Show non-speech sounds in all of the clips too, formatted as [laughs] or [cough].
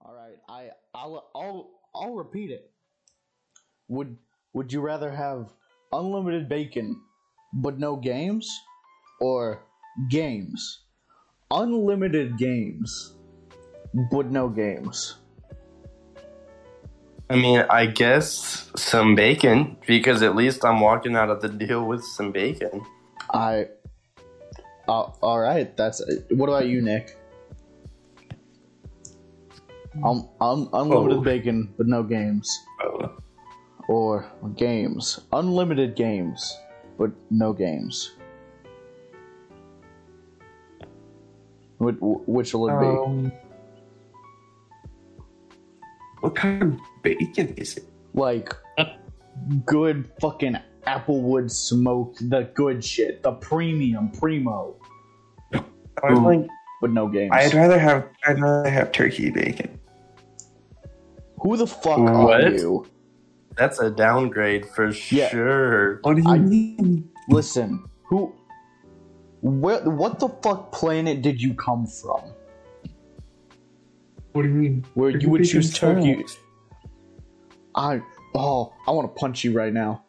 All right, I I'll I'll I'll repeat it. Would would you rather have unlimited bacon but no games or games? Unlimited games but no games. I mean, I guess some bacon because at least I'm walking out of the deal with some bacon. I uh, all right, that's what about you, Nick? Um, um, unlimited Oh. bacon but no games. Oh. or games. Unlimited games, but no games. Which, which will it be? Um, what kind of bacon is it? Like, good fucking Applewood smoked, the good shit, the premium, primo, I like. but no games. I'd rather have. I'd rather have turkey bacon. Who the fuck What? are you? That's a downgrade for Yeah. sure. What do you I- mean? Listen, who? Where, what the fuck planet did you come from? What do you mean? Where you would choose bacon turkey? I oh, I want to punch you right now.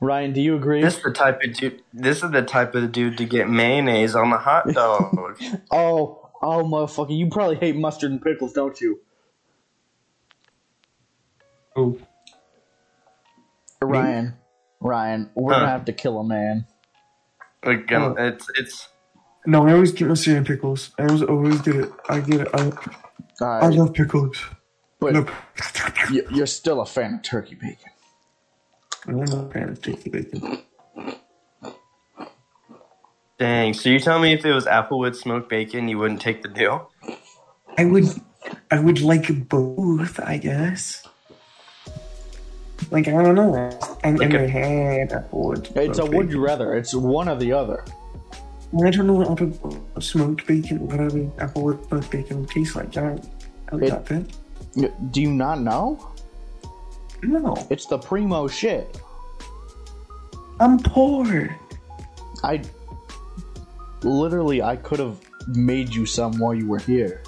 Ryan, do you agree? This is the type of dude. This is the type of dude to get mayonnaise on the hot dog. [laughs] Oh, oh, motherfucker! You probably hate mustard and pickles, don't you, Oh, Ryan? Ryan, we're Huh. gonna have to kill a man. like, um, it's it's no! I always get my and pickles. I always always get it. I get it. I, All I love pickles. but No, [laughs] you- you're still a fan of turkey bacon. I'm not a fan of turkey bacon. dang. So you tell me if it was Applewood smoked bacon, you wouldn't take the deal? I would. I would like both. I guess. Like I don't know. I'm in a- my head. I would. It's a would you rather. It's one or the other. I don't know what apple smoked bacon, whatever apple smoked bacon would taste like. I don't. I It- don't got that. Do you not know? No, It's the primo shit. I'm poor. I literally, I could have made you some while you were here,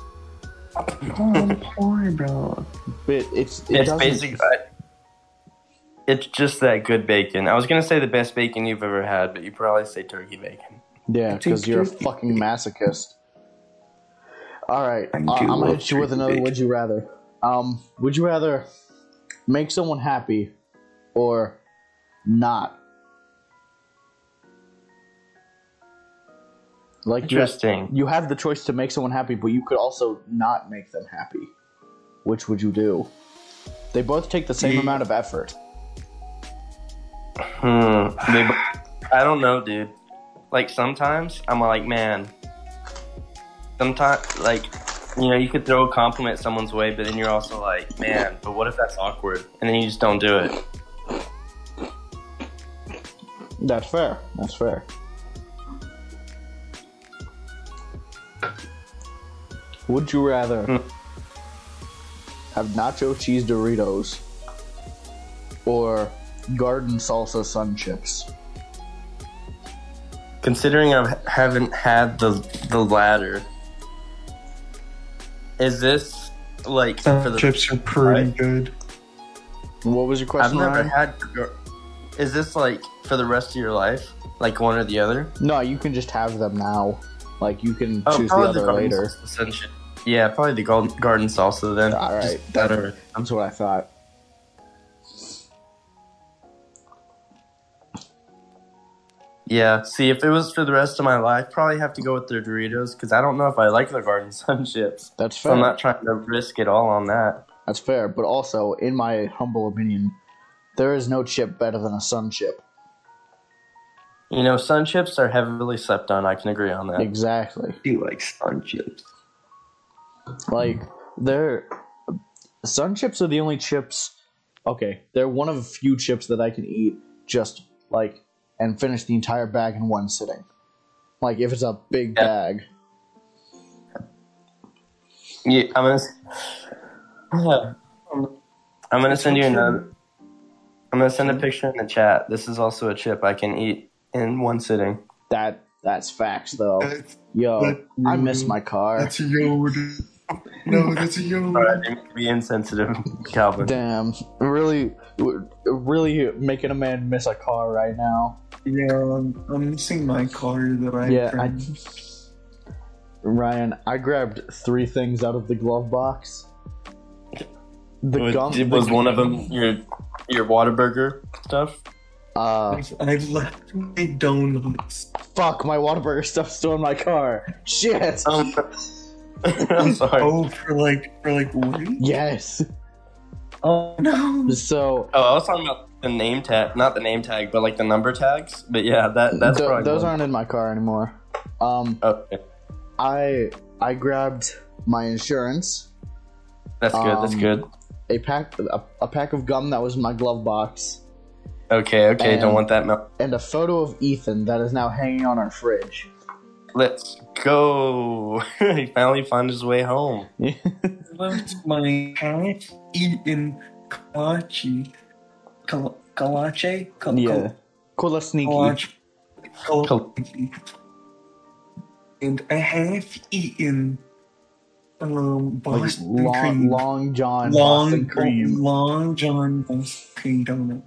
Oh, I'm poor, bro. but it's it It's doesn't- basic. I- It's just that good bacon. I was gonna say the best bacon you've ever had, but you probably say turkey bacon. Yeah, because you're a fucking masochist. All right, I uh, do I'm gonna hit you with another. bacon. Would you rather? Um, would you rather make someone happy or not? Like you have, Interesting. you have the choice to make someone happy, but you could also not make them happy. Which would you do? They both take the same Yeah. amount of effort. Hmm. They, I don't know, dude. Like sometimes I'm like, man. Sometimes, like, you know, you could throw a compliment someone's way, but then you're also like, man. But what if that's awkward? And then you just don't do it. That's fair. That's fair. Would you rather Hmm. have nacho cheese Doritos or garden salsa sun chips? Considering I haven't had the the latter, is this like for the? chips are pretty Right. good. What was your question? I've never Ryan? had. Is this like for the rest of your life, like one or the other? No, you can just have them now. Like you can Oh, choose the other garden later. salsa. Yeah, probably the garden garden salsa then. All right, Just that- better. That's what I thought. Yeah. See, if it was for the rest of my life, probably have to go with the Doritos because I don't know if I like the garden [laughs] sun chips. That's So fair. I'm not trying to risk it all on that. That's fair. But also, in my humble opinion, there is no chip better than a sun chip. You know, sun chips are heavily slept on. I can agree on that. Exactly. He likes sun chips. Like they're sun chips are the only chips. Okay, they're one of a few chips that I can eat just like and finish the entire bag in one sitting. Like if it's a big Yeah. bag. Yeah, I'm gonna. s- [sighs] I'm gonna send you another. I'm gonna send a picture in the chat. This is also a chip I can eat in one sitting. That that's facts though. That's, Yo, that- I miss my car. that's yogurt. No, that's a yo. Sorry, I didn't be insensitive, [laughs] Calvin. Damn, really, really making a man miss a car right now. Yeah, I'm, I'm missing my car that I. Yeah, I. Ryan, I grabbed three things out of the glove box. The Was- gum was the- one of them your your Whataburger stuff? Uh, I've, I've left my donuts. fuck, my Whataburger stuff still in my car. Shit. Um, I'm [laughs] sorry. Oh. For like for like what? Yes. Oh no! So Oh, I was talking about the name tag, not the name tag, but like the number tags. But yeah, that that's th- probably those one. aren't in my car anymore. Um, Okay, I I grabbed my insurance, that's good. that's Um, good. a pack a, a pack of gum that was in my glove box, Okay, okay. and- don't want that. Mel- and a photo of Ethan that is now hanging on our fridge. Let's go. [laughs] he finally found his way home. left my half-eaten kolache. Kol- Kolache? Kol- yeah. Cola sneaky. Kolache. Kol- Kolache. And a half-eaten um, Like long, cream. long John long, Boston cream. long John Boston cream donut.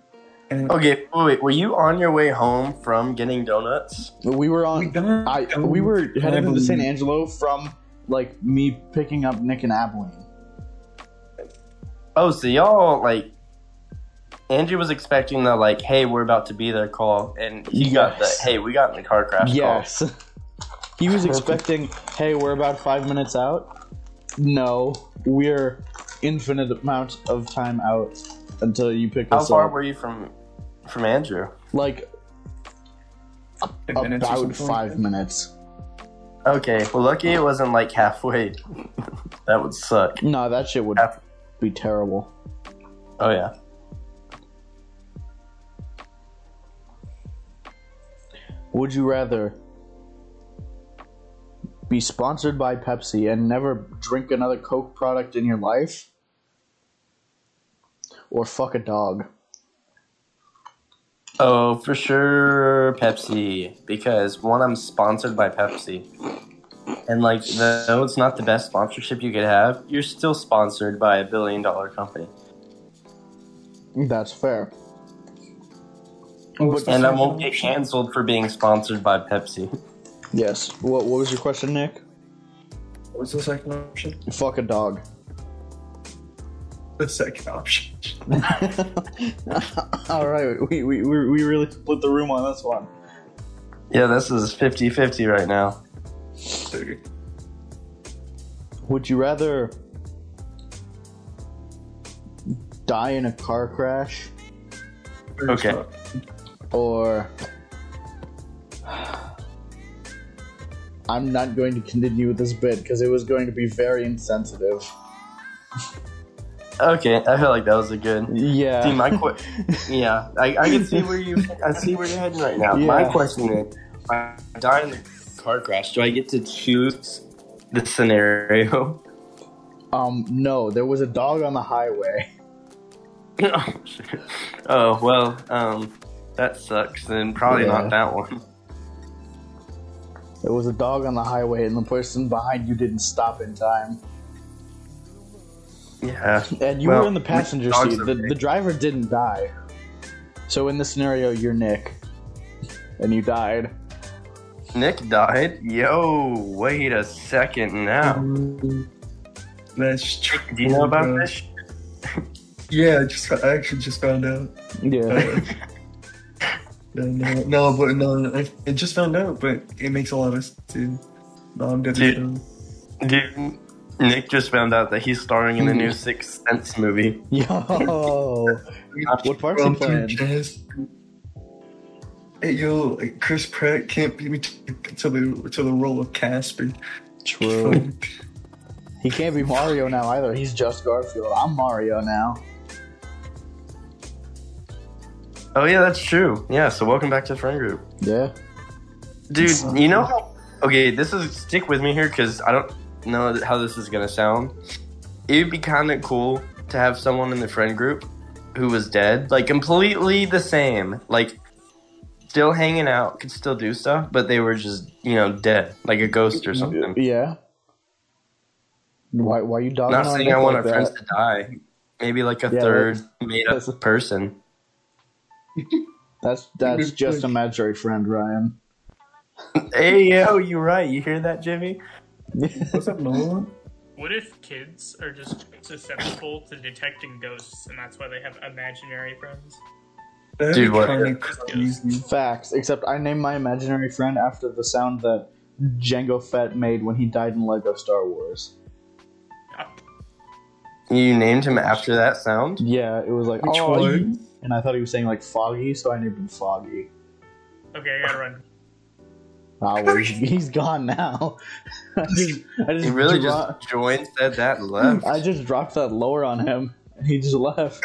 And Okay, wait, wait. Were you on your way home from getting donuts? We were we on. got I we were heading to Abilene. San Angelo from like me picking up Nick and Abilene. Oh, so y'all like Andrew was expecting the like, "Hey, we're about to be there" call, and he got the, "Hey, we got in the car crash." Yes. he was expecting, hey, we're about five minutes out. No, we're infinite amount of time out until you pick Call. How us far up. were you from from Andrew? like minutes about five minutes. Okay, well, lucky it wasn't like halfway. [laughs] that would suck. No, that shit would Half- be terrible. Oh yeah. Would you rather be sponsored by Pepsi and never drink another Coke product in your life? Or fuck a dog? Oh, for sure, Pepsi. Because one, I'm sponsored by Pepsi, and like, the, though it's not the best sponsorship you could have, you're still sponsored by a billion dollar company, That's fair. What's and I won't get canceled for being sponsored by Pepsi. Yes. What, what was your question, Nick? What's the second option? Fuck a dog. The second option. [laughs] All right, we, we, we we really split the room on this one. Yeah, this is 50-50 right now. Okay. Would you rather die in a car crash Okay. or I'm not going to continue with this bit because it was going to be very insensitive. [laughs] Okay, I feel like that was a good. Yeah. See, my que- [laughs] yeah, I, I can see where you, I see where you're heading right now. My question is, I die in the car crash, do I get to choose the scenario? um, no, there was a dog on the highway. oh. [laughs] Oh, well, um, that sucks. Then probably Yeah. not that one. There was a dog on the highway, and the person behind you didn't stop in time. Yeah. And you Well, were in the passenger seat. The, the driver didn't die. So in this scenario, you're Nick, and you died. Nick died. Yo, wait a second now. That's true. Do you know about bro. this? [laughs] Yeah, I just I actually just found out. Yeah. Uh, no, no, no, but no, I, I just found out, but it makes a lot of sense too. No, I'm dead. Dude. Dude, Nick just found out that he's starring in the new mm-hmm. Sixth Sense movie. [laughs] Yo. what part's he From playing? Hey yo, Chris Pratt can't beat me to, to the to the role of Casper. True. He can't be Mario now either. He's just Garfield. I'm Mario now. Oh yeah, that's true. Yeah, so welcome back to the friend group. Yeah. Dude, you know how Okay, this is stick with me here cuz I don't know how this is going to sound. It would be kind of cool to have someone in the friend group who was dead, like completely the same, like still hanging out, could still do stuff, but they were just, you know, dead, like a ghost or something. Yeah. Why? Why you dogging Not saying Nick I want like our friends to die. Maybe like a Yeah, third made that's- up person. That's that's just push. imaginary friend Ryan. Hey yo, you right. You hear that, Jimmy? What's up, Nolan? What if kids are just susceptible to detecting ghosts, and that's why they have imaginary friends? That'd Dude, what- Facts. Except I named my imaginary friend after the sound that Jango Fett made when he died in Lego Star Wars. You named him after that sound? Yeah, it was like Which oh, one? and I thought he was saying like foggy, so I named him Foggy. Okay, I gotta run. Oh, well, he's, he's gone now. [laughs] I just, I just He really dro- just joined, said that, and left. I just dropped that lower on him, and he just left.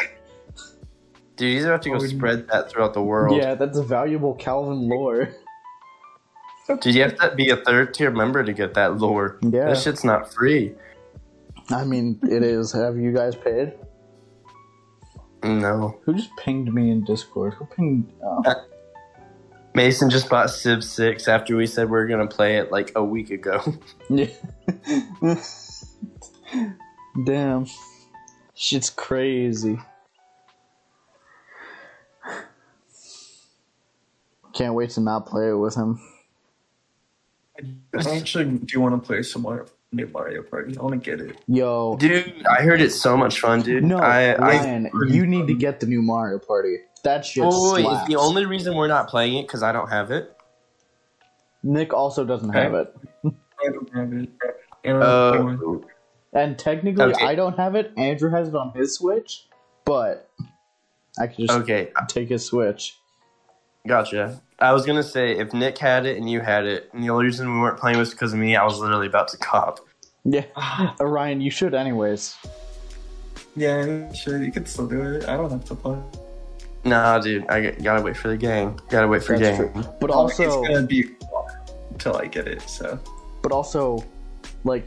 Dude, he's about to go Oh, spread that throughout the world. Yeah, that's a valuable Calvin lore. Dude, you have to be a third tier member to get that lore. Yeah. That shit's not free. I mean, it is. Have you guys paid? No. Who just pinged me in Discord? Who pinged? Oh. Uh, Mason just bought Civ 6 after we said we are going to play it like a week ago. [laughs] Yeah. Damn. Shit's crazy. Can't wait to not play it with him. I actually do you want to play some more new Mario Party. I want to get it. Yo. Dude, I heard it's so much fun, dude. No, I, I, you need to get the new Mario Party. That shit oh, wait, slaps. is the only reason we're not playing it because I don't have it? Nick also doesn't have it. I don't have it. And don't want- Uh, And technically, Okay. I don't have it. Andrew has it on his Switch, but I can just okay, take his Switch. Gotcha. I was going to say, if Nick had it and you had it, and the only reason we weren't playing was because of me, I was literally about to cop. Yeah. Uh, Ryan, you should anyways. yeah, sure. You could still do it. I don't have to play. Nah, dude, I g- gotta wait for the game. Gotta wait for That's game. true. But Oh, it's also, gonna be until I get it. So but also, like,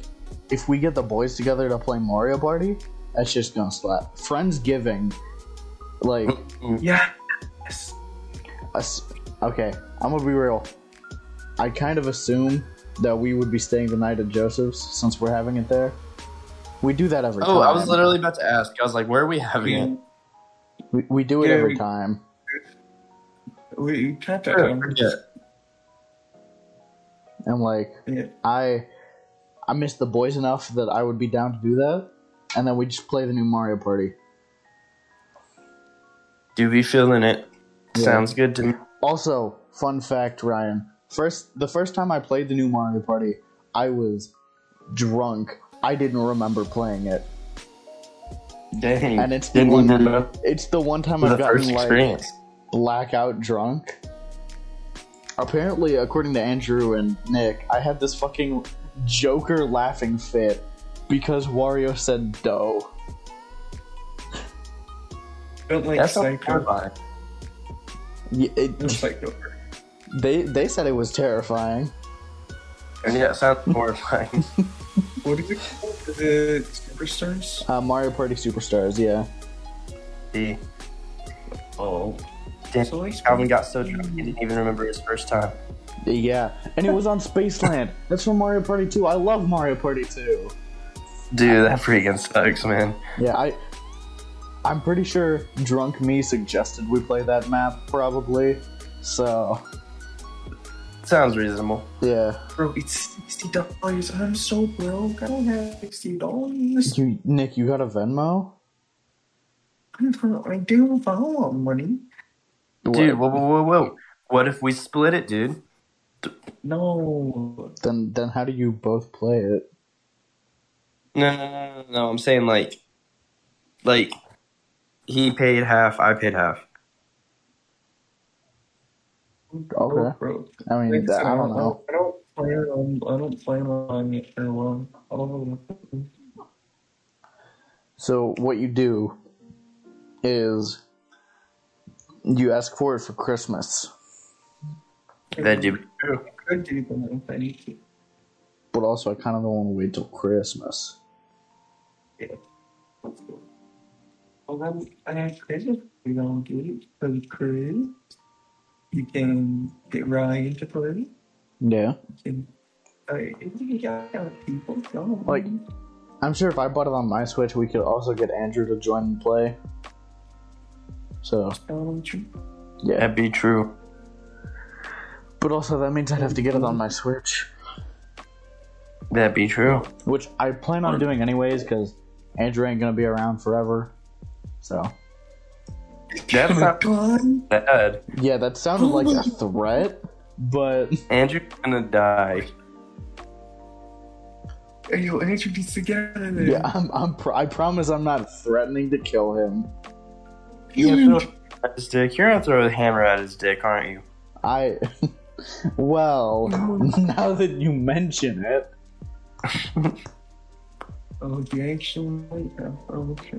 if we get the boys together to play Mario Party, that's just gonna slap. Friendsgiving, like, yeah. Yes. Us- okay, I'm gonna be real. I kind of assume that we would be staying the night at Joseph's since we're having it there. We do that every time. Oh, I was literally about to ask. I was like, where are we having it? We, we do it Yeah, every we- time. We we kind Sure, of forget. And like, yeah. I I miss the boys enough that I would be down to do that. And then we just play the new Mario Party. Do be feeling it. Yeah. Sounds good to me. Also, fun fact, Ryan. First, the first time I played the new Mario Party, I was drunk. I didn't remember playing it, Dang. and it's the one. remember It's the one time I've gotten first like experience. blackout drunk. Apparently, according to Andrew and Nick, I had this fucking Joker laughing fit because Wario said "dough." don't like That's Psycho. Terrifying. Yeah, it- Don't Psycho. they they said it was terrifying. And yeah, it sounds [laughs] horrifying. What is it called? Is it Superstars? Uh, Mario Party Superstars, yeah. See, Oh. damn, So like Calvin got so drunk he didn't even remember his first time. Yeah, and it was on Spaceland. That's from Mario Party 2. I love Mario Party 2. Dude, that freaking sucks, man. Yeah, I I'm pretty sure drunk me suggested we play that map probably. So, Sounds reasonable. yeah. Bro, it's sixty dollars. I'm so broke. I don't have sixty dollars. You Nick, you got a Venmo? I mean, I do follow money. Dude, whoa, whoa, whoa, whoa. What if we split it, dude? No. Then then how do you both play it? No, no, no, no, no. I'm saying like, like, he paid half, I paid half. Okay. Oh, bro. I mean, Like I I don't know. I don't plan on. I don't plan on it for long. I don't know. So what you do is you ask for it for Christmas, That dude. I could do that if I need to. but also I kind of don't want to wait till Christmas. Yeah. Well, then I have Christmas. We don't do it for Chris. You can get Ryan to play. Yeah. You can. Uh, you got people. Go. Like, I'm sure if I bought it on my Switch, we could also get Andrew to join and play. So yeah, That'd be true. but also that means I'd have to get it on my Switch, That'd be true. which I plan on doing anyways because Andrew ain't gonna be around forever. So That's not God. bad. yeah, that sounded like a threat, but [laughs] Andrew's gonna die. Hey, yo, Andrew needs to get out of there. yeah, I'm, I'm pr- I promise I'm not threatening to kill him. You're gonna throw at his dick. You're gonna throw a hammer at his dick, aren't you? I [laughs] well, [laughs] now that you mention it, Oh, you actually oh, okay.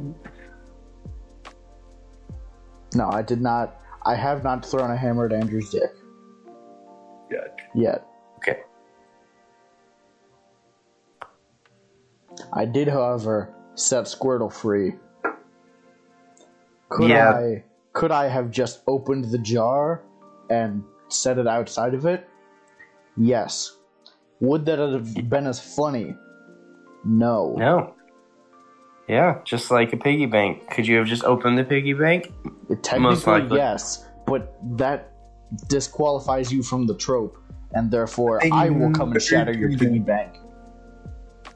No, I did not. I have not thrown a hammer at Andrew's dick Yeah. yet. Okay. I did, however, set Squirtle free. Could Yeah. I could I have just opened the jar and set it outside of it? Yes. Would that have been as funny? No. No. Yeah, just like a piggy bank. Could you have just opened the piggy bank? Technically, yes, but that disqualifies you from the trope, and therefore They I will come and shatter your piggy bank.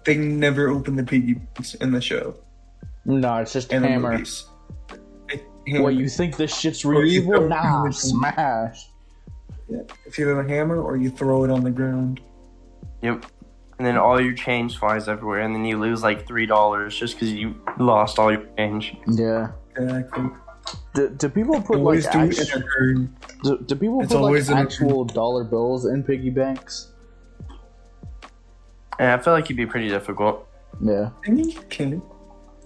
They never open the piggy banks in the show No, it's just and the hammer. movies. Hammer. What you think this shit's Or you Nah, smash. Yeah. It's either a hammer or you throw it on the ground. Yep. And then all your change flies everywhere, and then you lose like three dollars just because you lost all your change. Yeah. Exactly. Do, do people put like do it act- in a hurry. do, do people It's put like always in a- actual dollar bills in piggy banks? Yeah, I feel like it'd be pretty difficult. Yeah. I mean, you can.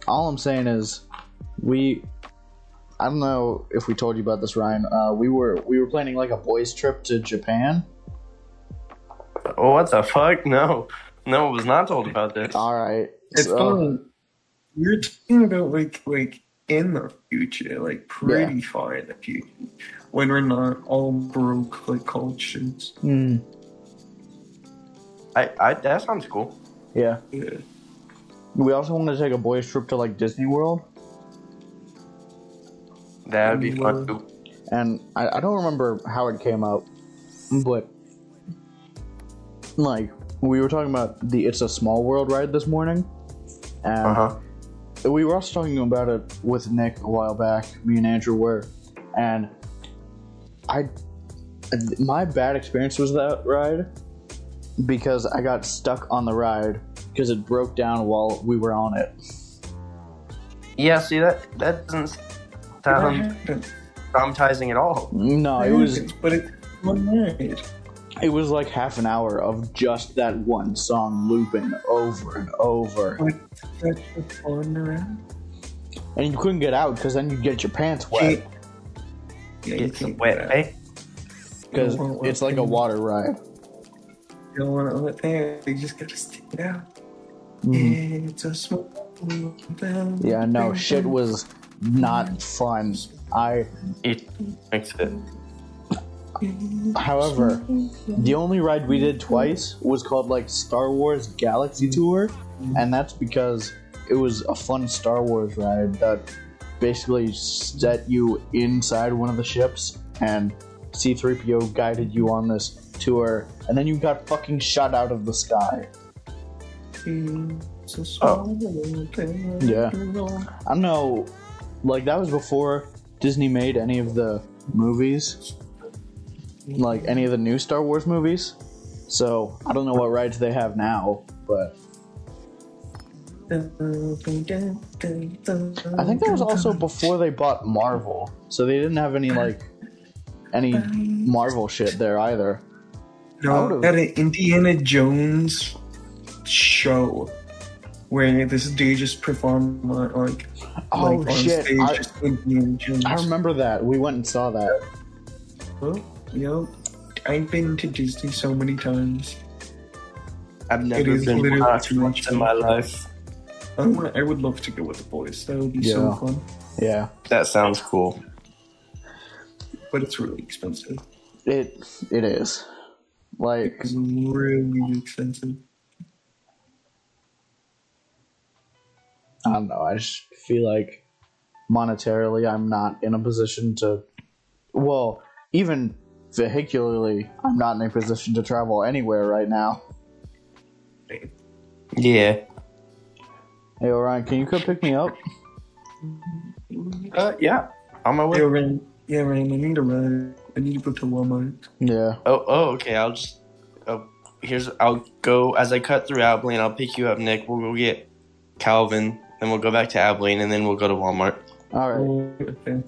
All I'm saying is, we. I don't know if we told you about this, Ryan. Uh, we were we were planning like a boys' trip to Japan. Oh, what the fuck? No, no, I was not told about this. All right. It's so- fun. You're talking about like like in the future, like pretty far in the future, when we're not all broke like cultures. Hmm. I, I, that sounds cool. yeah. Yeah. We also want to take a boys' trip to like Disney World, That'd be fun. Mm, too. and I, I don't remember how it came out, but like we were talking about the It's a Small World ride this morning, and Uh huh. we were also talking about it with Nick a while back. Me and Andrew were, and I, my bad experience was that ride because I got stuck on the ride because it broke down while we were on it. Yeah. See that that doesn't sound [laughs] traumatizing at all. No, it was but it's one night. It was like half an hour of just that one song looping over and over, But that's the fun around. and you couldn't get out because then you'd get your pants wet Yeah, you It's can't wet, get eh? because You don't want it's like a water ride. You don't want to let there. You just gotta stick it out. Mhm. It's a small world. Yeah, no, shit was not fun. I It makes it. However, the only ride we did twice was called like Star Wars Galaxy Tour, and that's because it was a fun Star Wars ride that basically set you inside one of the ships, and C3PO guided you on this tour, and then you got fucking shot out of the sky. It's a oh. small world. Yeah. I don't know, like that was before Disney made any of the movies, like any of the new Star Wars movies. So I don't know what rides they have now, but I think that was also before they bought Marvel, so they didn't have any like any Marvel shit there either. No, at an Indiana Jones show where this dude just performed like, Oh like on shit! stage I, just Indiana Jones. I remember that. We went and saw that. Well, you know, I've been to Disney so many times. I've never been literally once too much in my life. Oh, I, want, I would love to go with the boys. That would be so fun. Yeah, That sounds cool. But it's really expensive. it it is. Like It's really expensive. I don't know. I just feel like monetarily, I'm not in a position to. Well, even vehicularly, I'm not in a position to travel anywhere right now. Yeah. Hey, Orion, can you come pick me up? Uh, yeah. On my way. Yeah, Rain. Yeah, Rain. I need a ride. I need to go to Walmart. Yeah. Oh, oh, okay. I'll just. Oh, here's. I'll go as I cut through Abilene. I'll pick you up, Nick. We'll go get Calvin. Then we'll go back to Abilene, and then we'll go to Walmart. All right. Oh, okay.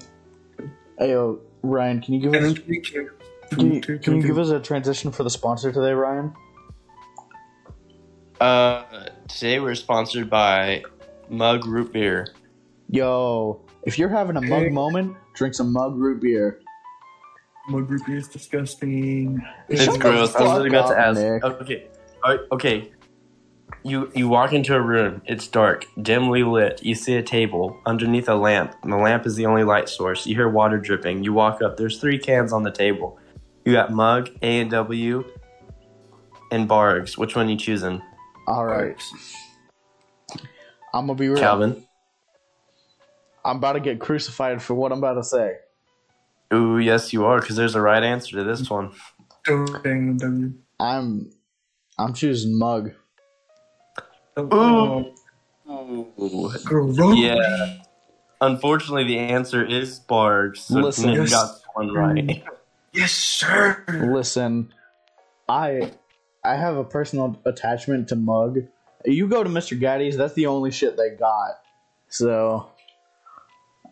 Hey, yo, Ryan, can you give me? us then we can. can you, can you give us a transition for the sponsor today, Ryan? Uh, today we're sponsored by Mug Root Beer. Yo, if you're having a mug Hey. moment, drink some mug root beer. Mug root beer is disgusting. It's Shut gross. I was literally about to ask. Nick. Okay. All right, okay. You you walk into a room. It's dark, dimly lit. You see a table underneath a lamp. And the lamp is the only light source. You hear water dripping. You walk up. There's three cans on the table. You got Mug, A and W, and Barq's. Which one you choosing, All right, I'm gonna be real. Calvin? I'm about to get crucified for what I'm about to say. Ooh, yes, you are, because there's a right answer to this one. Don't dang W. I'm I'm choosing mug. Oh, Ooh. Yeah. Unfortunately, the answer is Barq's. So Listen. Nick got one right. [laughs] Yes, sir. Listen, I I have a personal attachment to mug. You go to Mr. Gatti's, that's the only shit they got. So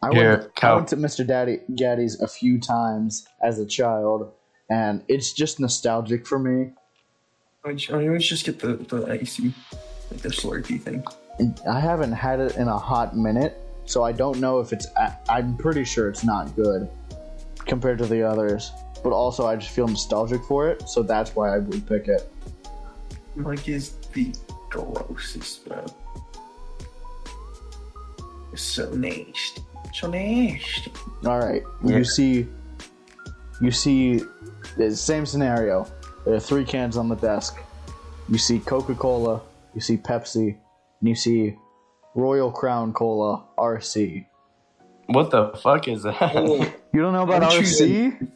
I Here, went, I went to Mr. Daddy Gatti's a few times as a child, and it's just nostalgic for me. I I always just get the the icy, like the slurpy thing. I haven't had it in a hot minute, so I don't know if it's. I'm pretty sure it's not good compared to the others. But also, I just feel nostalgic for it, so that's why I would pick it. Mike is the grossest, bro. It's so nasty. So nasty. All right, Yeah. you see, you see, the same scenario. There are three cans on the desk. You see Coca Cola, you see Pepsi, and you see Royal Crown Cola RC. What the fuck is that? You don't know about I'm RC? choosing-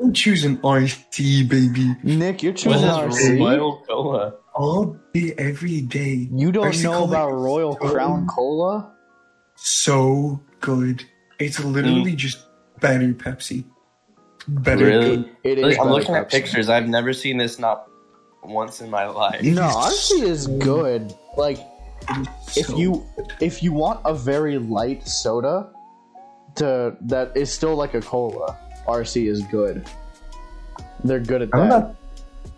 I'm choosing RC, baby. Nick, you're What choosing is RC. Royal Cola? All day, every day. You don't RC know Cola about Royal so- Crown Cola? So good. It's literally mm. just better Pepsi. Better. Really? It is. I'm better looking at pictures. I've never seen this not once in my life. No, RC is good. Like if so you good. if you want a very light soda to that is still like a cola, RC is good. They're good at I'm that. not-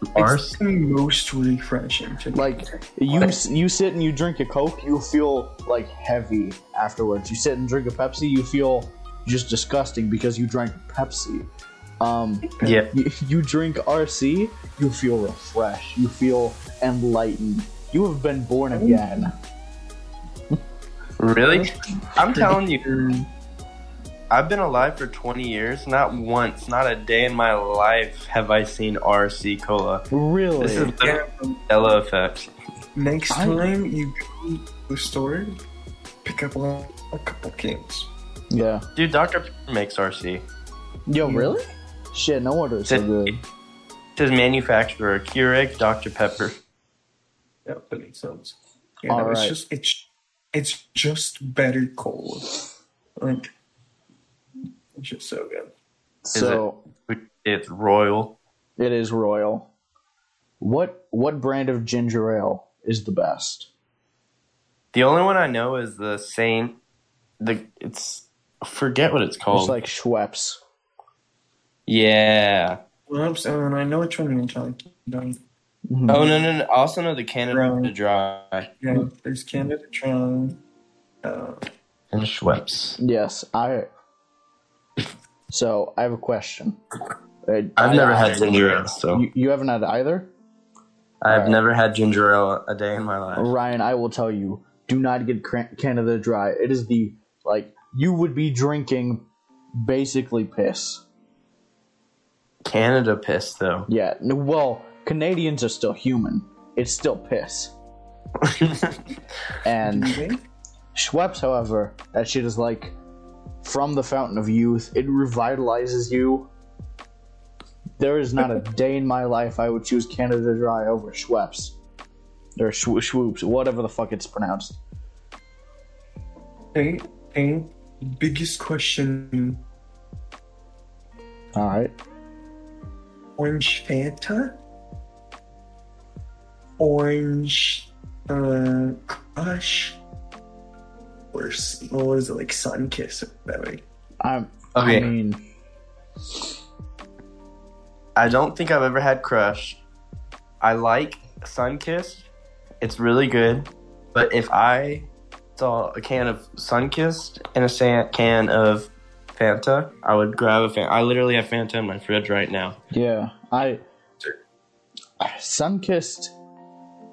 It's Ours? the most refreshing to. Like you you sit and you drink a Coke, you feel like heavy afterwards. You sit and drink a Pepsi, you feel just disgusting because you drank Pepsi. Um, Yeah. [laughs] you, you drink RC, you feel refreshed, you feel enlightened. You have been born again. Really? I'm telling you, you. I've been alive for 20 years. Not once, not a day in my life have I seen RC Cola. Really? This is the Yeah, Ella effect. next I- time you go to the store, pick up a, a couple cans. yeah. Dude, Dr. Pepper makes RC. Yo, mm. really? Shit, no wonder it's so good. It says manufacturer, Keurig, Dr. Pepper. Yeah, that makes sense. Yeah, All no, it's just it's it's just better cola. Like it's just so good. So It's Royal. it is royal. What what brand of ginger ale is the best? The only one I know is the Saint. The it's I forget what it's called. It's like Schweppes. yeah. Well, I'm I know which one you're talking about. Mhm. Oh no no no! I also know the Canada Right. Dry Yeah, there's Canada Dry. Uh, and Schweppes. Yes, I. So I have a question. Uh, I've I- never I- had ginger ale, so You, you haven't had either, I've Alright. never had ginger ale a day in my life. Ryan. I will tell you. Do not get Canada Dry. It is the like you would be drinking basically piss. Canada piss though. Yeah. Well, Canadians are still human. It's still piss. [laughs] And do? Schweppes, however, that shit is like from the fountain of youth. It revitalizes you. There is not a [laughs] day in my life I would choose Canada Dry over Schweppes. Or Schw- Schwoops, whatever the fuck it's pronounced. Hey, hey, biggest question: Alright. Orange Fanta, Orange uh, Crush, or s- what was it like Sunkist? That way. I'm, Okay. I mean, I don't think I've ever had Crush. I like Sunkist. It's really good. But if I saw a can of Sunkist and a sa- can of Fanta, I would grab a Fanta. I literally have Fanta in my fridge right now. yeah, I. Sunkist,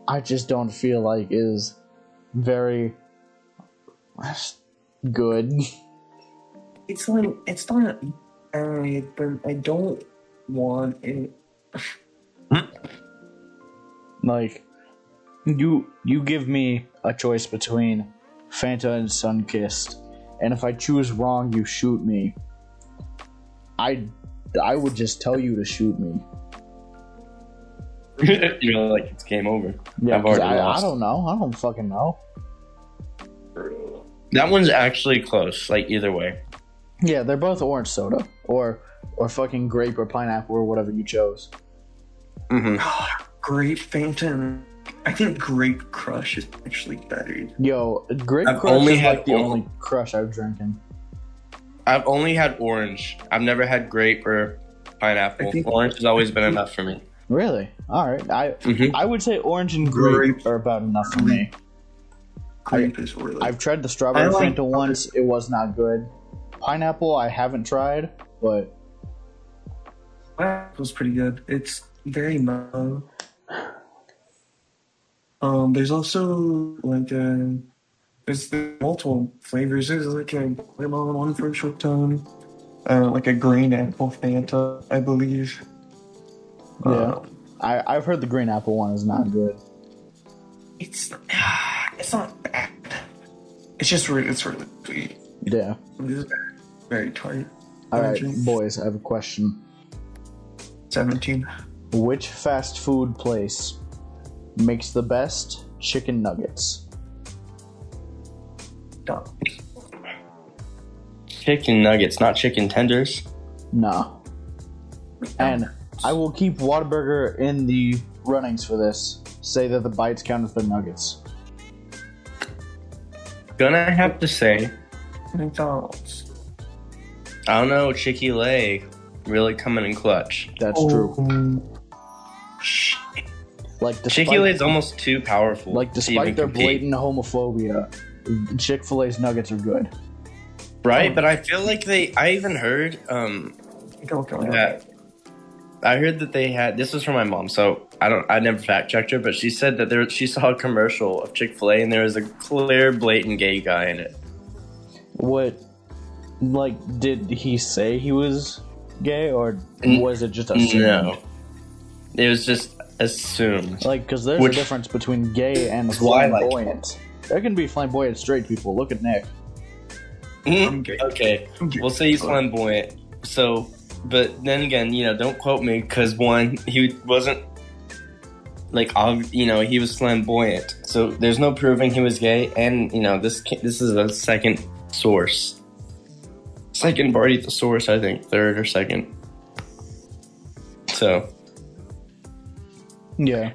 I just don't feel like is very good. It's like it's not bad, but I don't want it. Hmm? Like, you you give me a choice between Fanta and Sunkist, and if I choose wrong, you shoot me. I I would just tell you to shoot me. [laughs] you know, like it's game over. Yeah, I've 'cause already I, I don't know. I don't fucking know. That one's actually close. Like either way. Yeah, they're both orange soda or or fucking grape or pineapple or whatever you chose. hmm [sighs] Grape Fanta. I think Grape Crush is actually better. Yo, grape I've crush only is had like the one. only crush I've drinking. I've only had orange. I've never had grape or pineapple. Think- orange has always been enough for me. Really? All right. I Mhm. I would say orange and grape, Grape. are about enough for me. Grape is really. I've tried the strawberry like- Fanta once. It was not good. Pineapple, I haven't tried, but was pretty good. It's very mellow. Um, there's also like a there's multiple flavors. There's like a lemon one for a short time, uh, like a green apple Fanta, I believe. Yeah. Uh, I I've heard the green apple one is not good. it's [sighs] it's not. It's just really it's really sweet. Yeah. It's very tight. All right, boys. I have a question. Seventeen. Which fast food place makes the best chicken nuggets? Done. Chicken nuggets, not chicken tenders. No. And I will keep Whataburger in the runnings for this. Say that the bites count as the nuggets. Gonna have to say, McDonald's. I don't know, Chicky Lay really coming in clutch. That's Oh. true. Shit. Like Chicky Lay's despite, almost too powerful. like to even despite their compete, blatant homophobia, Chick Fil A's nuggets are good. right? But I feel like they. I even heard. Um, Go, go, go. that I heard that they had. This was from my mom, so I don't. I never fact checked her, but she said that there. She saw a commercial of Chick Fil A, and there was a clear, blatant gay guy in it. What, like, did he say he was gay or was it just assumed? No, it was just assumed. Like, because there's Which- a difference between gay and like- flamboyant. There can be flamboyant straight people. Look at Nick. Mm-hmm. Gay. okay, we'll say he's flamboyant. So, but then again, you know, don't quote me because one, he wasn't like, ob- you know, he was flamboyant. So there's no proving he was gay, and you know, this this is a second source, second party the source, I think, third or second. So, Yeah.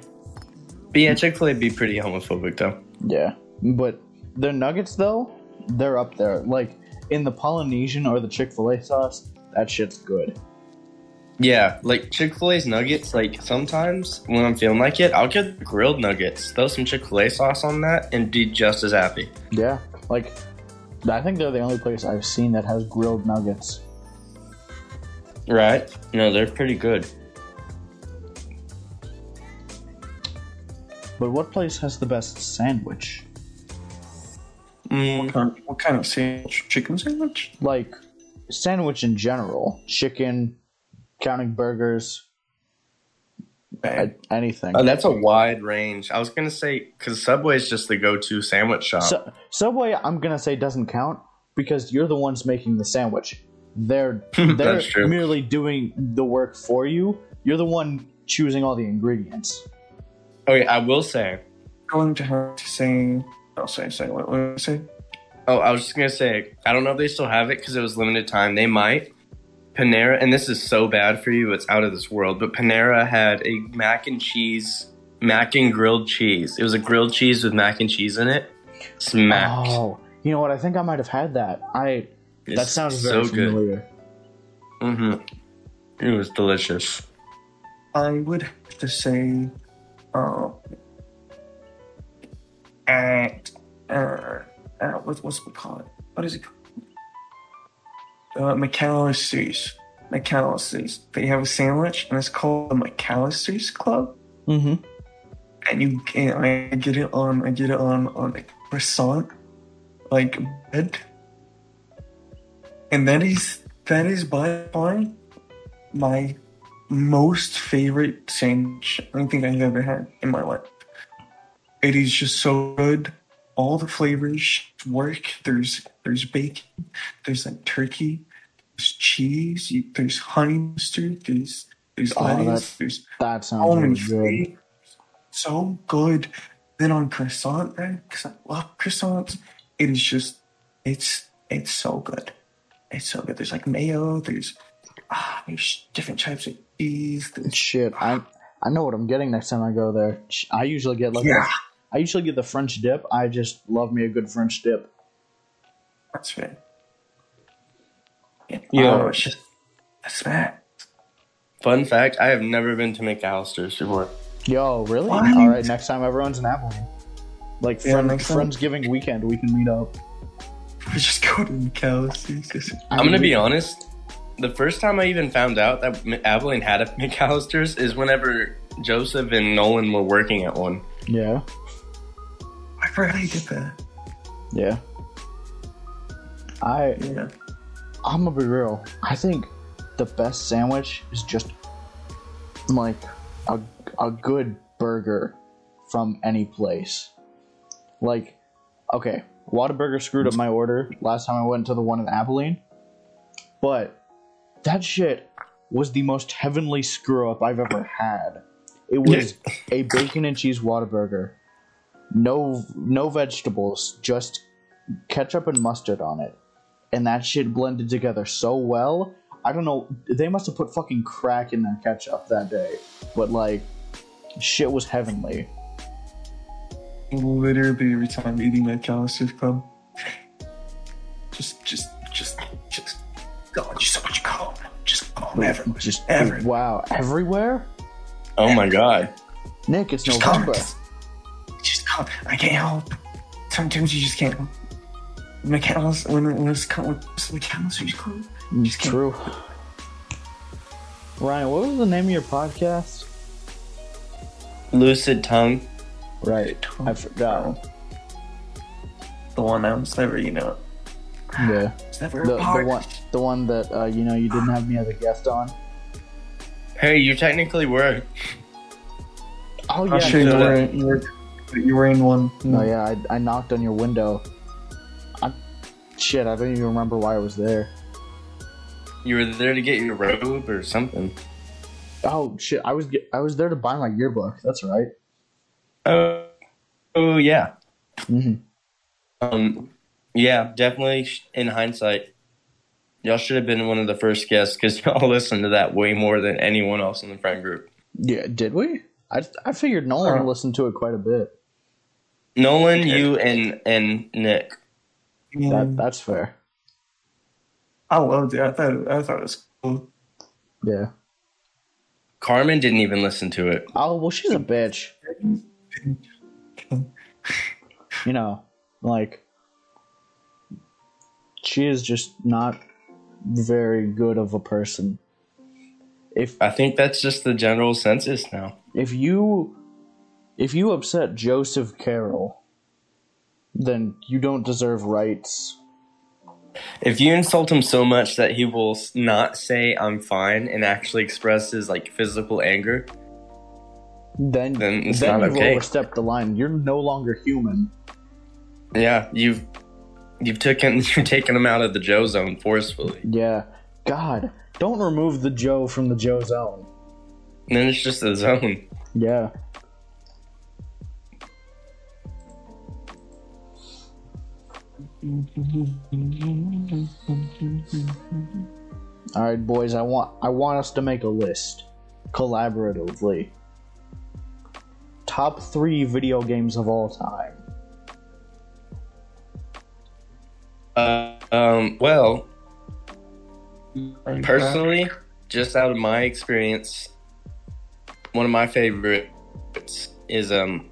but yeah, Chick Fil A be pretty homophobic though. Yeah, but their nuggets though, they're up there. Like in the Polynesian or the Chick Fil A sauce, that shit's good. Yeah, like Chick Fil A's nuggets. Like sometimes when I'm feeling like it, I'll get grilled nuggets, throw some Chick Fil A sauce on that, and be just as happy. Yeah, like I think they're the only place I've seen that has grilled nuggets. Right? No, they're pretty good. But what place has the best sandwich? Mm, What kind, what kind of sandwich? Chicken sandwich? Like sandwich in general, chicken, counting burgers, bad. anything. Oh, that's a wide range. I was gonna say because Subway is just the go-to sandwich shop. So, Subway, I'm gonna say doesn't count because you're the ones making the sandwich. They're [laughs] they're That's true. merely doing the work for you. You're the one choosing all the ingredients. Oh, okay, I will say. going to have to say. I'll say, say what, what did I say? Oh, I was just gonna say. I don't know if they still have it because it was limited time. They might. Panera, and this is so bad for you. It's out of this world. But Panera had a mac and cheese, mac and grilled cheese. It was a grilled cheese with mac and cheese in it. Smacked. Oh, you know what? I think I might have had that. I that sounds very so good. familiar. Mm-hmm. It was delicious. I would have to say, uh, at uh, uh what, what's we call it? What is it? called? Uh, McAllister's. McAllister's. They have a sandwich, and it's called the McAllister's Club. Mm-hmm. And you can I get it on I get it on on a croissant, like bread. And that is that is by far my most favorite sandwich I think I've ever had in my life. It is just so good. All the flavors work. There's there's bacon, there's like turkey, there's cheese, you, there's honey mustard, there's there's Oh, lettuce, there's That sounds so really good. So good. Then on croissant, man, because I love croissants. It is just, it's it's so good. It's so good. There's like mayo. There's ah, there's different types of cheese. Shit, I I know what I'm getting next time I go there. I usually get like yeah, a, I usually get the French dip. I just love me a good French dip. that's right. Yeah, Yeah. oh, it's just that's that. Fun fact: I have never been to McAllister's before. Yo, really? What? All right, next time everyone's in Abilene. Like Yeah, friend, next time. Friendsgiving weekend, we can meet up. We [laughs] just go to McAllister's. I'm gonna be honest. The first time I even found out that M- Abilene had a [laughs] McAllister's is whenever Joseph and Nolan were working at one. Yeah, I forgot I did that. yeah. I Yeah. I'm gonna be real. I think the best sandwich is just like a a good burger from any place. Like, okay, Whataburger screwed up my order last time I went to the one in Abilene, but that shit was the most heavenly screw up I've ever had. It was [laughs] a bacon and cheese Whataburger, no no vegetables, just ketchup and mustard on it and that shit blended together so well. I don't know. They must have put fucking crack in their ketchup that day, but like, shit was heavenly. Literally every time eating that McAllister's Club. Just, just, just, just. God, just so much calm. Just calm everywhere. Just Everywhere. wow, everywhere. Oh my god! Nick, it's Just calm. November. Just, just calm. I can't help. Sometimes you just can't help. McAllister, when, when it's when it's McAllister's Club, just. True. Ryan, what was the name of your podcast? Lucid tongue. Right, I forgot. The one that was never, you know, Yeah, [sighs] never the, the one, the one that uh, you know you didn't have me as a guest on. Hey, you technically were. Oh I'm yeah, sure you were, you were, you were in one. Oh yeah, I, I knocked on your window. Shit, I don't even remember why I was there. You were there to get your robe or something. Oh shit, I was I was there to buy my yearbook. That's right. Oh, oh yeah. Mhm. Um, yeah, definitely. In hindsight, y'all should have been one of the first guests because [laughs] y'all listened to that way more than anyone else in the friend group. Yeah, did we? I I figured Nolan Uh. listened to it quite a bit. Nolan, you, and and Nick. Yeah. That that's fair. I loved it. I thought, I thought it was cool. Yeah. Carmen didn't even listen to it. Oh well, she's a bitch. You know, like she is just not very good of a person. If I think that's just the general census now. if you if you upset Joseph Carroll, then you don't deserve rights. If you insult him so much that he will not say "I'm fine" and actually express his like physical anger, then Then it's then not you've okay. overstepped the line. You're no longer human. Yeah, you've you've taken [laughs] you're taking them out of the Joe zone forcefully. Yeah. God, don't remove the Joe from the Joe zone. And then it's just a zone. Yeah. All right, boys. I want I want us to make a list collaboratively. Top three video games of all time. Uh, um, well, personally, just out of my experience, one of my favorites is um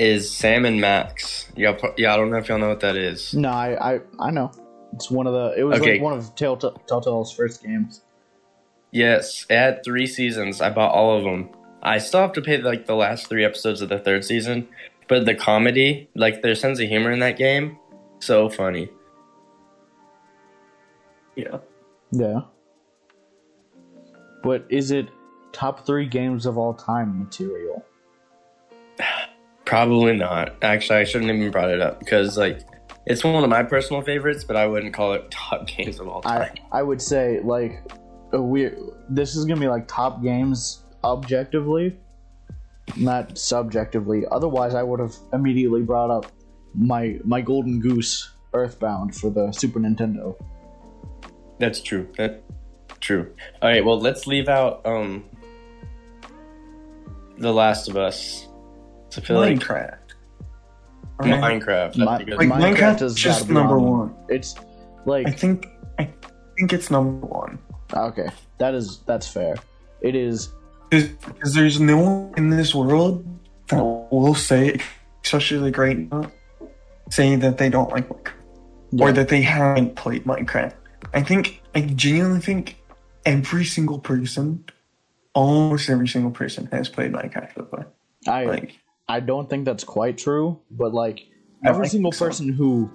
is Sam and Max. Yeah, yeah. I don't know if y'all know what that is. No, I I, I know. It's one of the. It was Okay. like one of Telltale, Telltale's first games. Yes, it had three seasons. I bought all of them. I still have to pay like the last three episodes of the third season, but the comedy, like their sense of humor in that game, so funny. Yeah. Yeah. But is it top three games of all time material? Probably not. Actually, I shouldn't even brought it up because like it's one of my personal favorites, but I wouldn't call it [laughs] top games of all time. I I would say like we this is gonna be like top games objectively, not subjectively. Otherwise, I would have immediately brought up my my Golden Goose Earthbound for the Super Nintendo. That's true. That true. All right. Well, let's leave out um the Last of Us. So I feel like Minecraft. Alright. Minecraft. That's Mi- Like, Minecraft Minecraft is is just number on one. It's like I think I think it's number one. okay, that is that's fair. It is Because there's no one in this world that will say, especially like right now, saying that they don't like Minecraft yeah, or that they haven't played Minecraft. I think I genuinely think every single person, almost every single person, has played Minecraft before. I Like, I don't think that's quite true, but like every single so. person who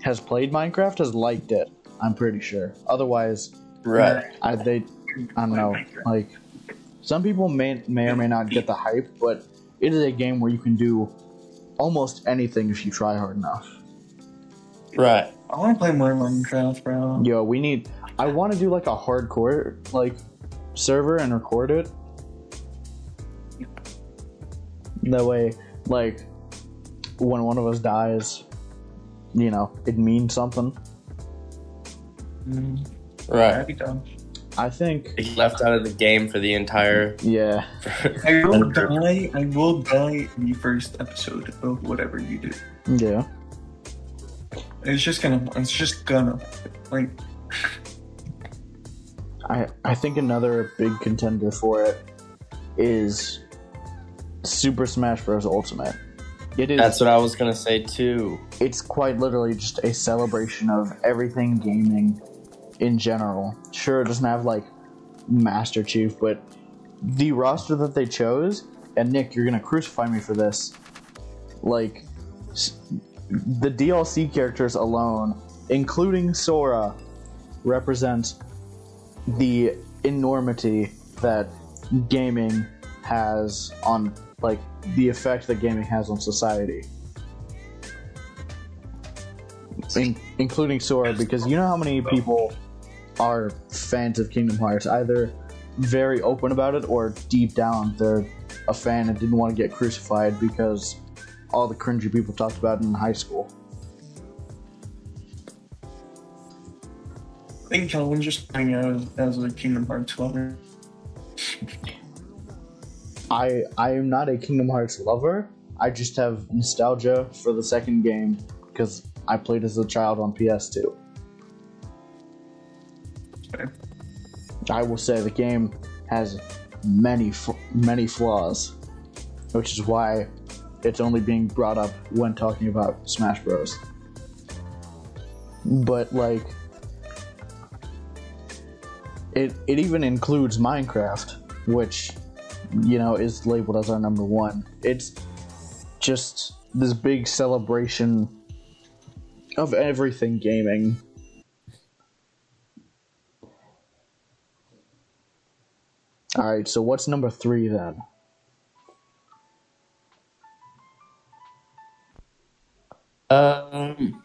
has played Minecraft has liked it. I'm pretty sure. Otherwise, right. I they I don't know. Like some people may may or may not get the hype, but it is a game where you can do almost anything if you try hard enough. Right. I want to play more Minecraft, bro. Yo, we need. I want to do like a hardcore like server and record it. That way, like when one of us dies, you know, it means something. Mm, Right. that'd. I think, He left out of the game for the entire. yeah, I [laughs] will die. I will die in the first episode of whatever you do. yeah. It's just gonna. It's just gonna. Like, I I think another big contender for it is Super Smash Bros. Ultimate. It is. That's what I was gonna say too. it's quite literally just a celebration of everything gaming in general. Sure, it doesn't have like Master Chief, but the roster that they chose, and Nick, you're gonna crucify me for this. Like, the DLC characters alone, including Sora, represent the enormity that gaming has on, like, the effect that gaming has on society in, including Sora, because you know how many people are fans of Kingdom Hearts, either very open about it or deep down they're a fan and didn't want to get crucified because all the cringy people talked about it in high school. I think Calvin's just hanging out as, as a Kingdom Hearts lover. [laughs] I I am not a Kingdom Hearts lover. I just have nostalgia for the second game because I played as a child on PS2. Fair. I will say the game has many many flaws, which is why it's only being brought up when talking about Smash Bros. But like, it it even includes Minecraft, which you know, is labeled as our number one. It's just this big celebration of everything gaming. All right, so what's number three then? Um,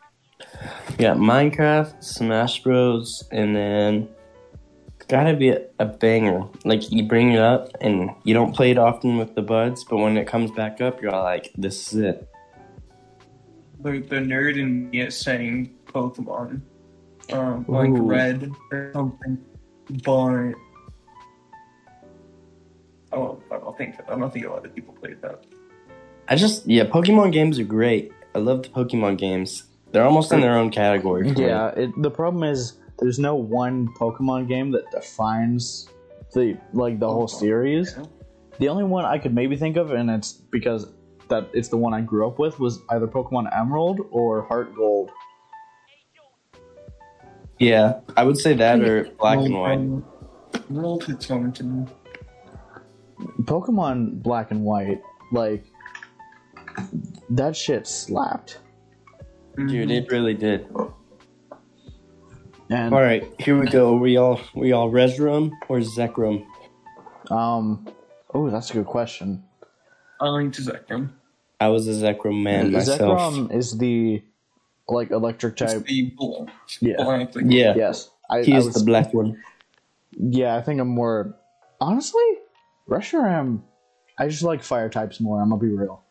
yeah, Minecraft, Smash Bros, and then gotta be a, a banger. Like you bring it up, and you don't play it often with the buds, but when it comes back up, you're all like, "This is it." The, the nerd in me is saying Pokemon. Um, like Red or something. But I don't, I don't think I don't think a lot of people played that. I just yeah, Pokemon games are great. I love the Pokemon games. They're almost in their own category. for. Yeah, it, the problem is there's no one Pokemon game that defines the like the whole series. Yeah. The only one I could maybe think of, and it's because that it's the one I grew up with, was either Pokemon Emerald or Heart Gold. yeah, I would say that or Black and White. Um, World hits home to me. Pokemon Black and White, like that shit slapped. Dude, it really did. And All right, here we go. We all we all Reshiram or Zekrom? um, oh, that's a good question. I like Zekrom. I was a Zekrom man myself. Zekrom is the like electric It's type. the black. Yeah. black thing. Yeah, Yes, I, he I is was- the black one. Yeah, I think I'm more honestly. Reshiram, I just like fire types more. I'm gonna be real.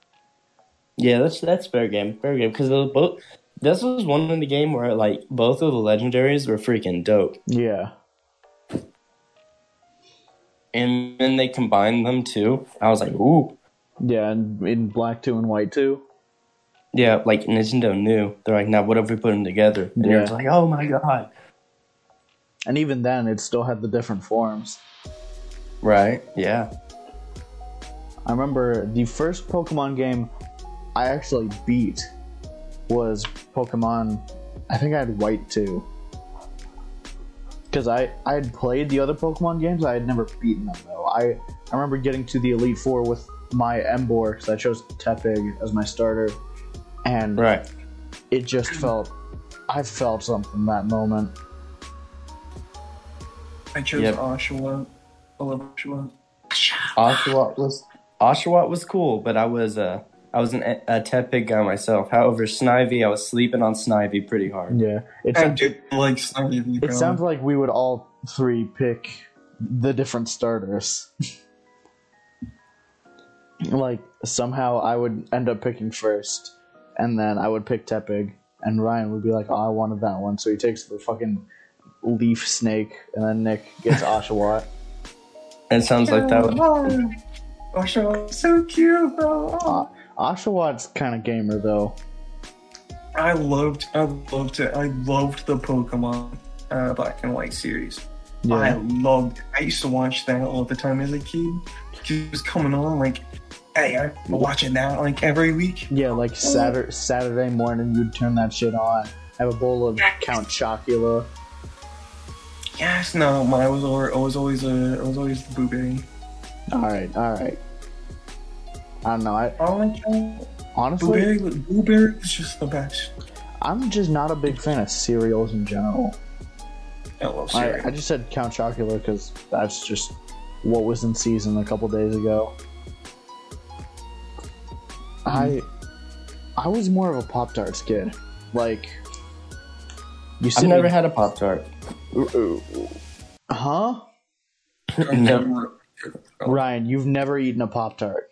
Yeah, that's that's fair game, fair game. Because both this was one in the game where like both of the legendaries were freaking dope, Yeah, and then they combined them too. I was like, ooh, yeah, and in black two and white two. yeah. Like Nintendo knew they're like, now what if we put them together? And you're Yeah. just like, oh my god, And even then, it still had the different forms. right? Yeah, I remember the first Pokemon game I actually beat was Pokemon. I think I had White too, Because I, I had played the other Pokemon games, I had never beaten them though. I, I remember getting to the Elite Four with my Emboar, because I chose Tepig as my starter, and right. it just felt. I felt something that moment. I chose Yep. Oshawott. I love Oshawott. Oshawott was Oshawott was cool, but I was uh, I was an, a Tepig guy myself. However, Snivy, I was sleeping on Snivy pretty hard. Yeah, it, I sa- do like Snivy. it sounds like we would all three pick the different starters. [laughs] like somehow I would end up picking first, and then I would pick Tepig, and Ryan would be like, "Oh, I wanted that one," so he takes the fucking leaf snake, and then Nick gets [laughs] Oshawott. It sounds like that. Would, Oshawott's so cute though. Uh, Oshawott's kind of gamer though. I loved, I loved it. I loved the Pokemon uh, Black and White series. Yeah. I loved. I used to watch that all the time as a kid. It was coming on like, hey, I'm watching that like every week. yeah, like Saturday Saturday morning, you'd turn that shit on. Have a bowl of Count Chocula. Yes, no, mine was always, I was always a, I was always the blueberry. All right, all right. I don't know. I I like honestly, Blueberry, blueberry was just the best. I'm just not a big fan of cereals in general. I love I, cereal. I just said Count Chocula because that's just what was in season a couple days ago. Hmm. I I was more of a Pop Tarts kid. Like you I've never in- had a Pop Tart. Huh? [laughs] never, Ryan, you've never eaten a Pop Tart.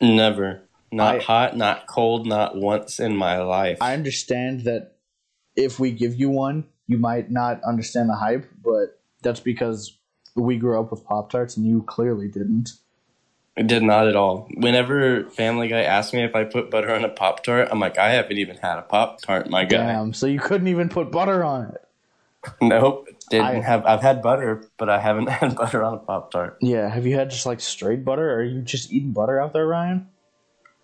Never. Not I- hot, not cold, not once in my life. I understand that if we give you one, you might not understand the hype, but that's because we grew up with Pop Tarts and you clearly didn't. I did not at all. Whenever Family Guy asked me if I put butter on a Pop Tart, I'm like, I haven't even had a Pop Tart, my guy. Damn, so you couldn't even put butter on it. [laughs] Nope, didn't I- have. I've had butter, but I haven't [laughs] had butter on a Pop Tart. Yeah, have you had just like straight butter? Or are you just eating butter out there, Ryan?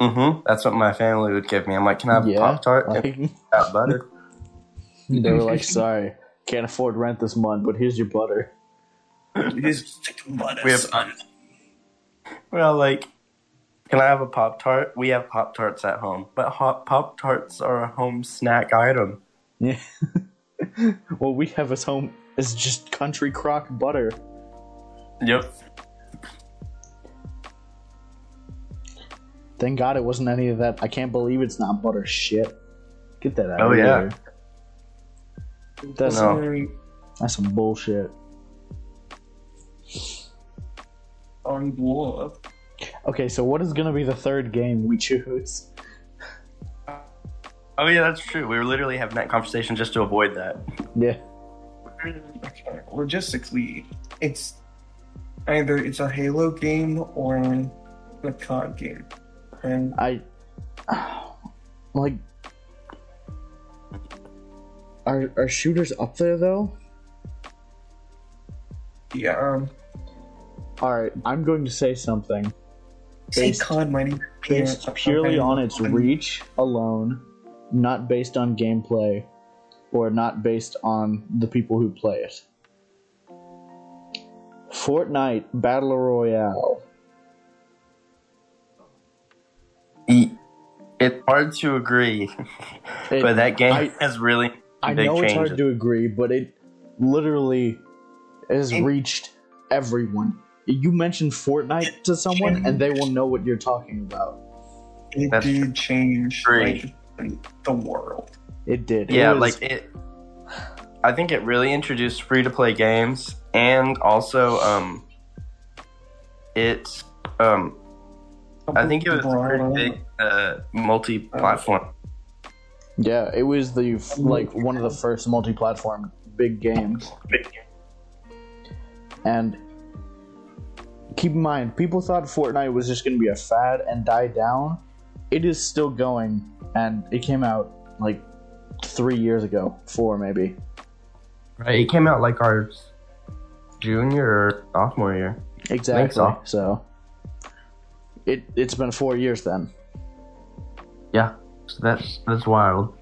Mm-hmm. That's what my family would give me. I'm like, can I have a. Pop Tart Like, without butter? [laughs] they were like, [laughs] sorry, can't afford rent this month, but here's your butter. It is butter, We have- son. Well, like, can I have a Pop Tart? We have Pop Tarts at home, but hot Pop Tarts are a home snack item. Yeah. what we have as home is just country crock butter. Yep. Thank God it wasn't any of that. I can't believe it's not butter shit. Get that out Oh, of yeah. here. That's No. Very that's some bullshit. on blow up. Okay, so what is gonna be the third game we choose? Oh yeah, that's true. We were literally having that conversation just to avoid that. Yeah. Logistically, it's either it's a Halo game or a COD game. And I like are are shooters up there though? yeah, um, All right, I'm going to say something say COD might based purely on its reach alone, not based on gameplay or not based on the people who play it. Fortnite Battle Royale. It's hard to agree, [laughs] It- but that game I- has really I big know it's hard to agree, but it literally has It- reached everyone. You mention Fortnite to someone, and they will know what you're talking about. It That's did change like, the world. It did. It yeah, was- like it. I think it really introduced free to play games, and also um, it's um, I think it was a pretty big uh, multi platform. yeah, it was the like one of the first multi-platform big games. And keep in mind, people thought Fortnite was just going to be a fad and die down. It is still going, and it came out like three years ago, four maybe. Right, it came out like our junior or sophomore year. Exactly. so. So it it's been four years then, Yeah, so that's that's wild.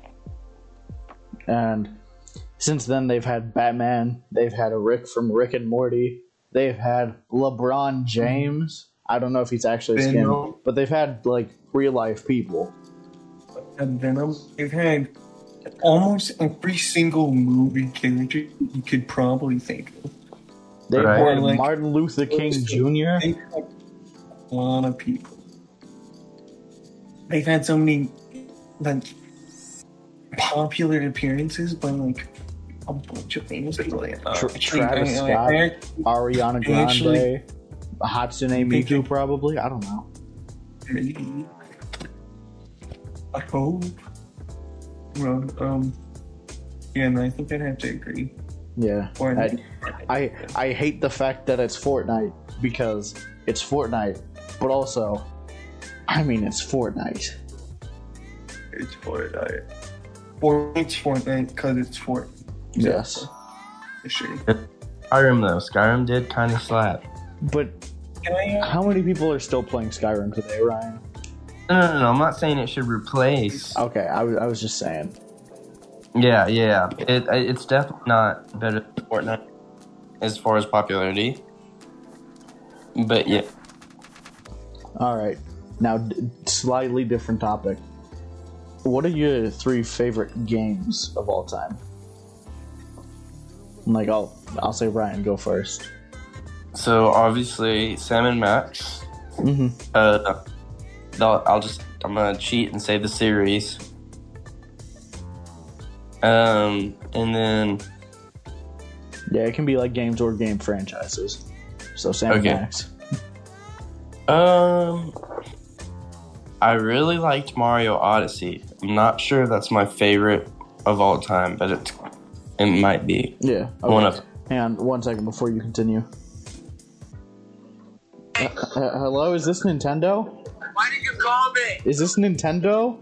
and since then they've had Batman, they've had a Rick from Rick and Morty, they've had LeBron James. I don't know if he's actually a skin, but they've had like real life people. And Venom, they've had almost every single movie character you could probably think of. They've Right. had Like- Martin Luther King Jr. They've had a lot of people. They've had so many like popular appearances by like a bunch of famous people. Uh, Tra- Travis I- I- Scott. I- Ariana Grande, actually- Hatsune think Miku, they- probably. I don't know. Maybe. I hope. Well, um, yeah, and I think I'd have to agree. Yeah, Or I, I I hate the fact that it's Fortnite because it's Fortnite, but also, I mean, it's Fortnite. it's Fortnite. Or it's Fortnite because it's Fortnite. Yes, For sure. Skyrim though, Skyrim did kind of slap. but Can I, uh, how many people are still playing Skyrim today, Ryan? No, no, no, no, I'm not saying it should replace. Okay, I was I was just saying. Yeah, yeah, it it's definitely not better than Fortnite as far as popularity. But yeah, All right, now d- slightly different topic. What are your three favorite games of all time? I'm Like I'll I'll say Ryan go first. so obviously Sam and Max. Mm-hmm. Uh, I'll, I'll just I'm gonna cheat and say the series. Um, and then Yeah, it can be like games or game franchises. So Sam Okay. Max. [laughs] um, I really liked Mario Odyssey. I'm not sure that's my favorite of all time, but it it might be. Yeah. One of- on one second before you continue. Uh, uh, hello, is this Nintendo? Why did you call me? Is this Nintendo?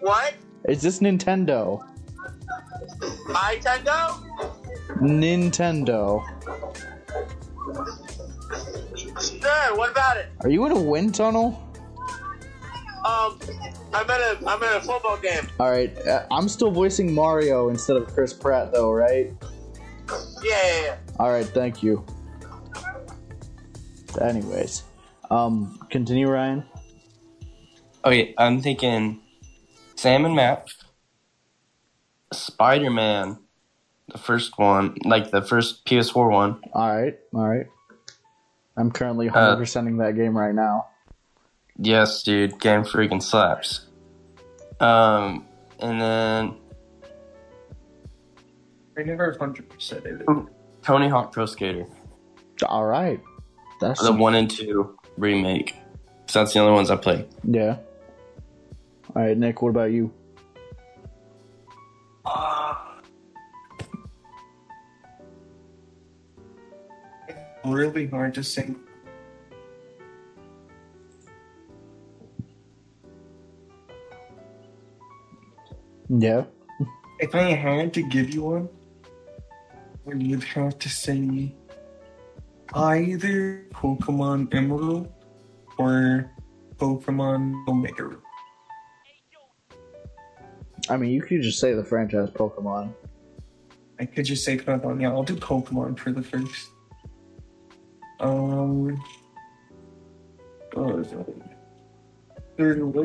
What? Is this Nintendo? Nintendo? Nintendo. Sure. What about it? Are you in a wind tunnel? Um, I'm at a I'm at a football game. All right, uh, I'm still voicing Mario instead of Chris Pratt, though, right? Yeah, yeah, yeah. All right, thank you. Anyways, um, continue, Ryan. Okay, I'm thinking Sam and Max, Spider Man, the first one, like the first PS4 one. All right, all right. I'm currently Uh, 100%ing that game right now. Yes, dude, game freaking slaps. Um, and then I never hundred percent it. Tony Hawk Pro Skater, All right. That's the one and two remake. So that's the only ones I play. yeah. All right, Nick. What about you? Uh, it's really hard to say. Yeah. If I had to give you one, then you'd have to say either Pokemon Emerald or Pokemon Omega. I mean, you could just say the franchise Pokemon. I could just say Pokemon. Yeah, I'll do Pokemon for the first. Um. Oh, is that- Third, what